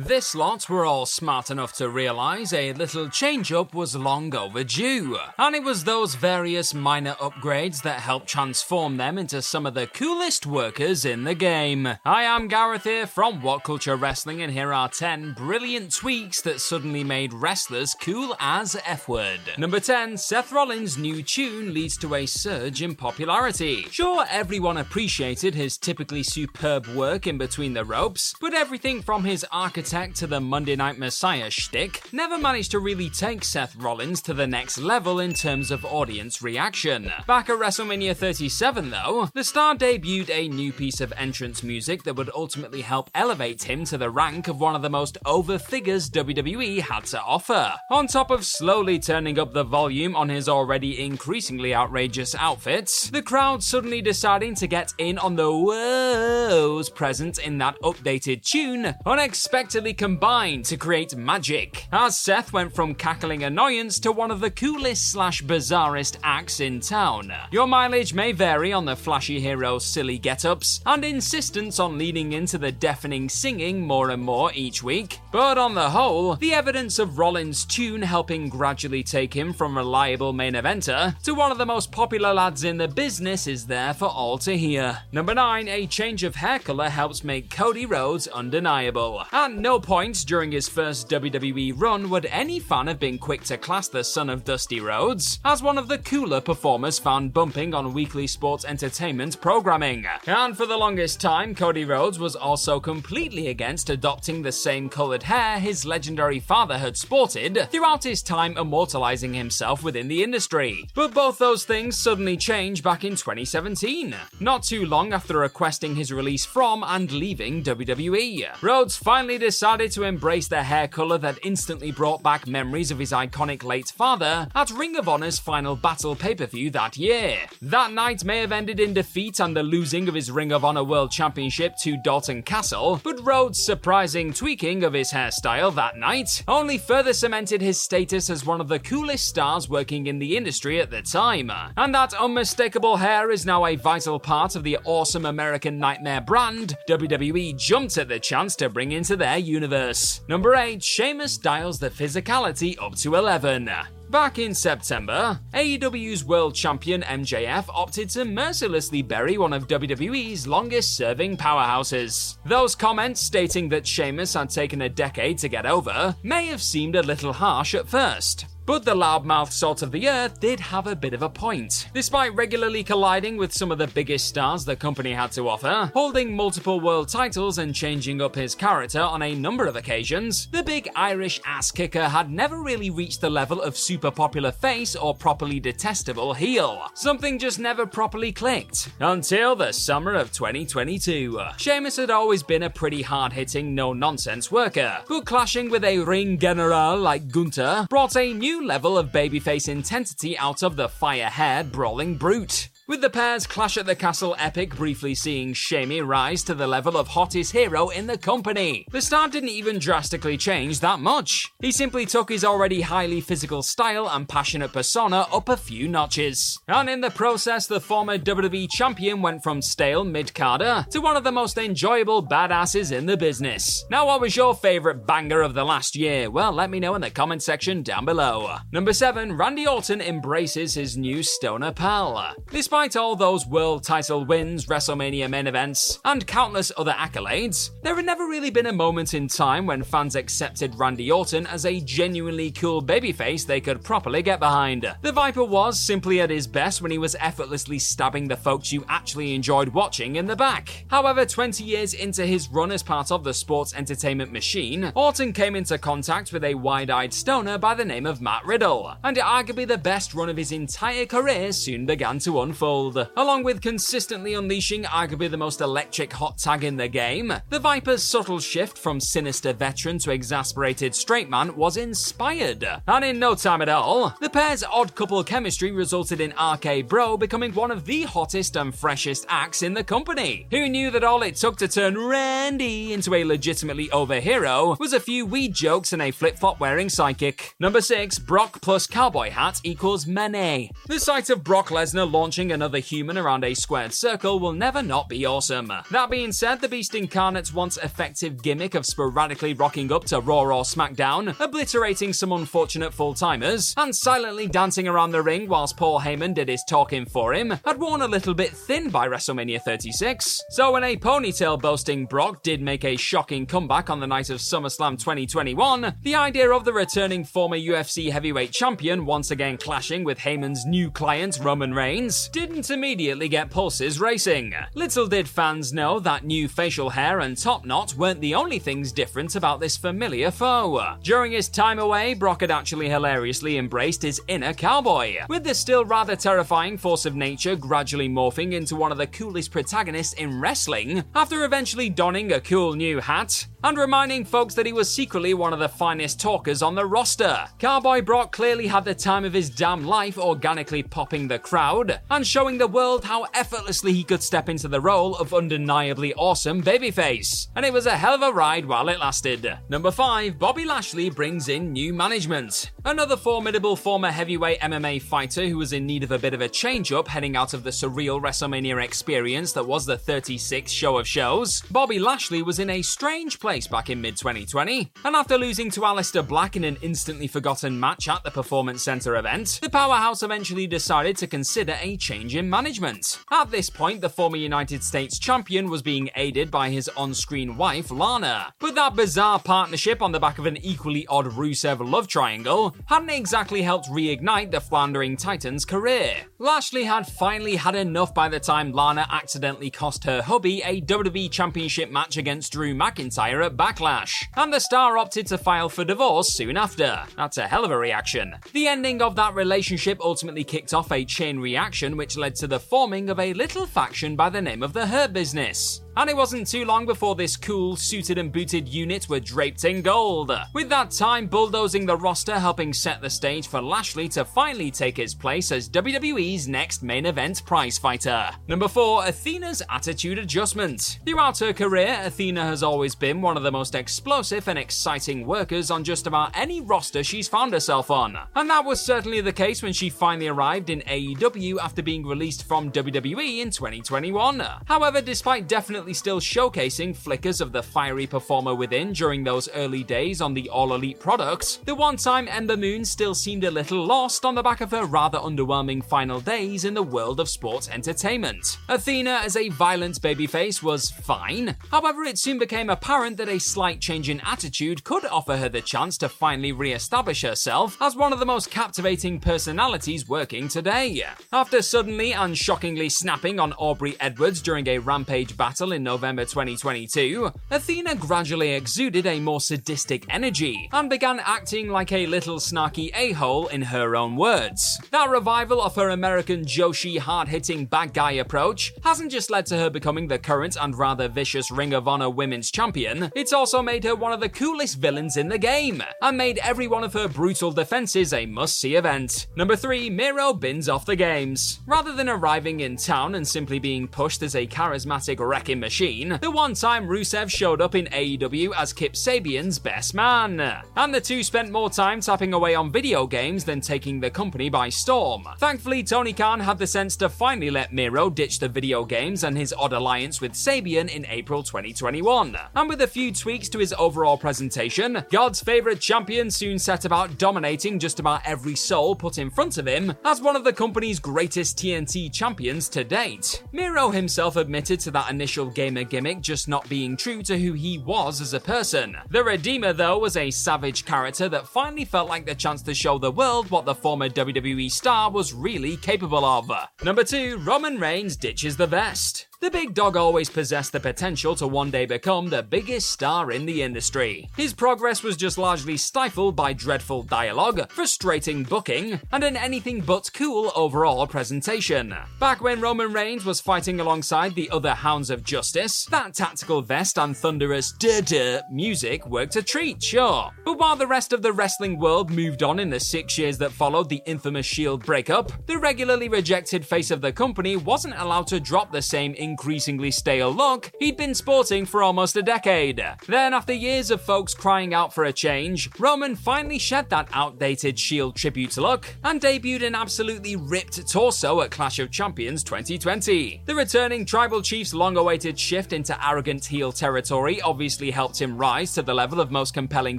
This lot were all smart enough to realise a little change up was long overdue, and it was those various minor upgrades that helped transform them into some of the coolest workers in the game. I am Gareth here from What Culture Wrestling, and here are 10 brilliant tweaks that suddenly made wrestlers cool as F word. Number 10 Seth Rollins' new tune leads to a surge in popularity. Sure, everyone appreciated his typically superb work in between the ropes, but everything from his architect to the Monday Night Messiah shtick never managed to really take Seth Rollins to the next level in terms of audience reaction. Back at WrestleMania 37, though, the star debuted a new piece of entrance music that would ultimately help elevate him to the rank of one of the most over figures WWE had to offer. On top of slowly turning up the volume on his already increasingly outrageous outfits, the crowd suddenly deciding to get in on the woes present in that updated tune unexpectedly combined to create magic, as Seth went from cackling annoyance to one of the coolest slash bizarrest acts in town. Your mileage may vary on the flashy hero's silly get-ups and insistence on leaning into the deafening singing more and more each week, but on the whole, the evidence of Rollins' tune helping gradually take him from reliable main eventer to one of the most popular lads in the business is there for all to hear. Number 9, a change of hair color helps make Cody Rhodes undeniable. At no point during his first WWE run would any fan have been quick to class the son of Dusty Rhodes as one of the cooler performers found bumping on weekly sports entertainment programming. And for the longest time, Cody Rhodes was also completely against adopting the same colored hair his legendary father had sported throughout his time immortalizing himself within the industry. But both those things suddenly changed back in 2017, not too long after requesting his release from and leaving WWE. Rhodes finally decided to embrace the hair color that instantly brought back memories of his iconic late father at Ring of Honor's final battle pay per view that year. That night may have ended in defeat and the losing of his Ring of Honor World Championship to Dalton Castle, but Rhodes' surprising tweaking of his hairstyle that night only further cemented his status as one of the coolest stars working in the industry at the time. And that unmistakable hair is now a vital part of the awesome American Nightmare brand WWE jumped at the chance to bring into their universe. Number 8, Sheamus dials the physicality up to 11. Back in September, AEW's world champion MJF opted to mercilessly bury one of WWE's longest serving powerhouses. Those comments stating that Sheamus had taken a decade to get over may have seemed a little harsh at first. But the loudmouth salt of the earth did have a bit of a point. Despite regularly colliding with some of the biggest stars the company had to offer, holding multiple world titles and changing up his character on a number of occasions, the big Irish ass kicker had never really reached the level of super popular face or properly detestable heel. Something just never properly clicked. Until the summer of 2022. Sheamus had always been a pretty hard hitting, no nonsense worker, but clashing with a ring general like Gunther brought a new level of babyface intensity out of the fire haired brawling brute. With the pair's Clash at the Castle epic briefly seeing Sheamus rise to the level of hottest hero in the company. The star didn't even drastically change that much. He simply took his already highly physical style and passionate persona up a few notches. And in the process, the former WWE champion went from stale mid-carder to one of the most enjoyable badasses in the business. Now, what was your favorite banger of the last year? Well, let me know in the comment section down below. Number 7, Randy Orton embraces his new stoner pal. Despite Despite all those world title wins, WrestleMania main events, and countless other accolades, there had never really been a moment in time when fans accepted Randy Orton as a genuinely cool babyface they could properly get behind. The Viper was simply at his best when he was effortlessly stabbing the folks you actually enjoyed watching in the back. However, 20 years into his run as part of the sports entertainment machine, Orton came into contact with a wide eyed stoner by the name of Matt Riddle, and arguably the best run of his entire career soon began to unfold. Along with consistently unleashing arguably the most electric hot tag in the game, the Viper's subtle shift from sinister veteran to exasperated straight man was inspired. And in no time at all, the pair's odd couple chemistry resulted in RK Bro becoming one of the hottest and freshest acts in the company. Who knew that all it took to turn Randy into a legitimately over hero was a few weed jokes and a flip flop wearing psychic? Number 6, Brock plus cowboy hat equals money. The sight of Brock Lesnar launching another human around a squared circle will never not be awesome. That being said, the Beast Incarnate's once effective gimmick of sporadically rocking up to Raw or SmackDown, obliterating some unfortunate full timers, and silently dancing around the ring whilst Paul Heyman did his talking for him, had worn a little bit thin by WrestleMania 36. So when a ponytail boasting Brock did make a shocking comeback on the night of SummerSlam 2021, the idea of the returning former UFC heavyweight champion once again clashing with Heyman's new client Roman Reigns did didn't immediately get pulses racing. Little did fans know that new facial hair and top knot weren't the only things different about this familiar foe. During his time away, Brock had actually hilariously embraced his inner cowboy, with the still rather terrifying force of nature gradually morphing into one of the coolest protagonists in wrestling, after eventually donning a cool new hat and reminding folks that he was secretly one of the finest talkers on the roster. Cowboy Brock clearly had the time of his damn life organically popping the crowd and showing the world how effortlessly he could step into the role of undeniably awesome babyface. And it was a hell of a ride while it lasted. Number 5, Bobby Lashley brings in new management. Another formidable former heavyweight MMA fighter who was in need of a bit of a change up heading out of the surreal WrestleMania experience that was the 36th show of shows, Bobby Lashley was in a strange place back in mid 2020. And after losing to Aleister Black in an instantly forgotten match at the Performance Center event, the powerhouse eventually decided to consider a change in management. At this point, the former United States champion was being aided by his on screen wife, Lana. But that bizarre partnership on the back of an equally odd Rusev love triangle hadn't exactly helped reignite the floundering Titan's career. Lashley had finally had enough by the time Lana accidentally cost her hubby a WWE Championship match against Drew McIntyre at Backlash, and the star opted to file for divorce soon after. That's a hell of a reaction. The ending of that relationship ultimately kicked off a chain reaction which led to the forming of a little faction by the name of the Hurt Business. And it wasn't too long before this cool, suited and booted unit were draped in gold. With that time bulldozing the roster, helping set the stage for Lashley to finally take his place as WWE's next main event prize fighter. Number 4, Athena's attitude adjustment. Throughout her career, Athena has always been one of the most explosive and exciting workers on just about any roster she's found herself on. And that was certainly the case when she finally arrived in AEW after being released from WWE in 2021. However, despite definitely still showcasing flickers of the fiery performer within during those early days on the All Elite products, the one time Ember Moon still seemed a little lost on the back of her rather underwhelming final days in the world of sports entertainment. Athena as a violent babyface was fine, however, it soon became apparent that a slight change in attitude could offer her the chance to finally re establish herself as one of the most captivating personalities working today. After suddenly and shockingly snapping on Aubrey Edwards during a Rampage battle in November 2022, Athena gradually exuded a more sadistic energy and began acting like a little snarky a hole in her own words. That revival of her American Joshi hard hitting bad guy approach hasn't just led to her becoming the current and rather vicious Ring of Honor Women's Champion, it's also made her one of the coolest villains in the game and made every one of her brutal defenses a must see event. Number 3, Miro bins off the games. Rather than arriving in town and simply being pushed as a charismatic wrecking machine, the one time Rusev showed up in AEW as Kip Sabian's best man. And the two spent more time tapping away on video games than taking the company by storm. Thankfully, Tony Khan had the sense to finally let Miro ditch the video games and his odd alliance with Sabian in April 2021. And with a few tweaks to his overall presentation, God's favorite champion soon set about dominating just about every soul put in front of him as one of the company's greatest TNT champions to date. Miro himself admitted to that initial gamer gimmick just not being true to who he was as a person. The Redeemer, though, was a savage character that finally felt like the chance to show the world what the former WWE star was really capable of. Number 2, Roman Reigns ditches the vest. The big dog always possessed the potential to one day become the biggest star in the industry. His progress was just largely stifled by dreadful dialogue, frustrating booking, and an anything but cool overall presentation. Back when Roman Reigns was fighting alongside the other Hounds of Justice, that tactical vest and thunderous duh duh music worked a treat, sure. But while the rest of the wrestling world moved on in the six years that followed the infamous Shield breakup, the regularly rejected face of the company wasn't allowed to drop the same increasingly stale look he'd been sporting for almost a decade. Then, after years of folks crying out for a change, Roman finally shed that outdated Shield tribute look and debuted an absolutely ripped torso at Clash of Champions 2020. The returning Tribal Chief's long awaited shift into arrogant heel territory obviously helped him rise to the level of most compelling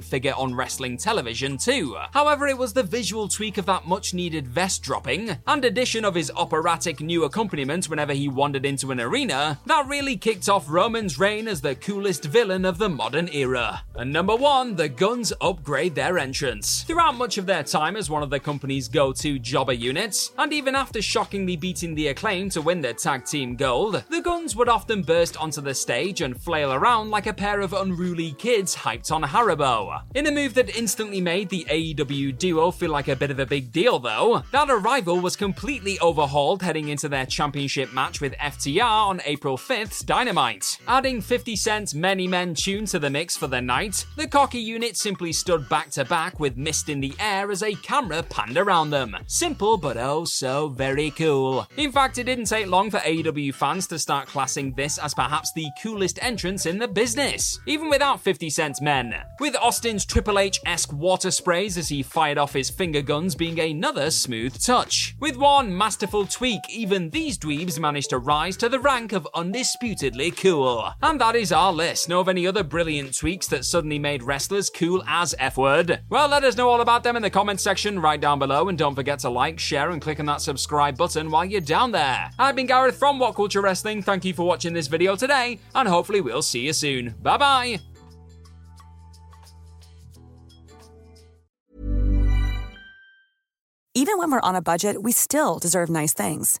figure on wrestling television, too. However, it was the visual tweak of that much needed vest dropping and addition of his operatic new accompaniment whenever he wandered into an arena that really kicked off Roman's reign as the coolest villain of the modern era. And number one, the Guns upgrade their entrance. Throughout much of their time as one of the company's go to jobber units, and even after shockingly beating the acclaim to win their tag team gold, the Guns would often burst onto the stage and flail around like a pair of unruly kids hyped on Haribo. In a move that instantly made the AEW duo feel like a bit of a big deal, though, that arrival was completely overhauled heading into their championship match with FTR on April 5th's Dynamite. Adding 50 Cent's Many Men tune to the mix for the night, the cocky unit simply stood back to back with mist in the air as a camera panned around them. Simple, but oh so very cool. In fact, it didn't take long for AEW fans to start classing this as perhaps the coolest entrance in the business, even without 50 Cent's men. With Austin's Triple H esque water sprays as he fired off his finger guns being another smooth touch. With one masterful tweak, even these dweebs managed to rise to the rank of undisputedly cool. And that is our list. Know of any other brilliant tweaks that suddenly made wrestlers cool as F word? Well, let us know all about them in the comments section right down below, and don't forget to like, share, and click on that subscribe button while you're down there. I've been Gareth from What Culture Wrestling. Thank you for watching this video today, and hopefully we'll see you soon. Bye bye. Even when we're on a budget, we still deserve nice things.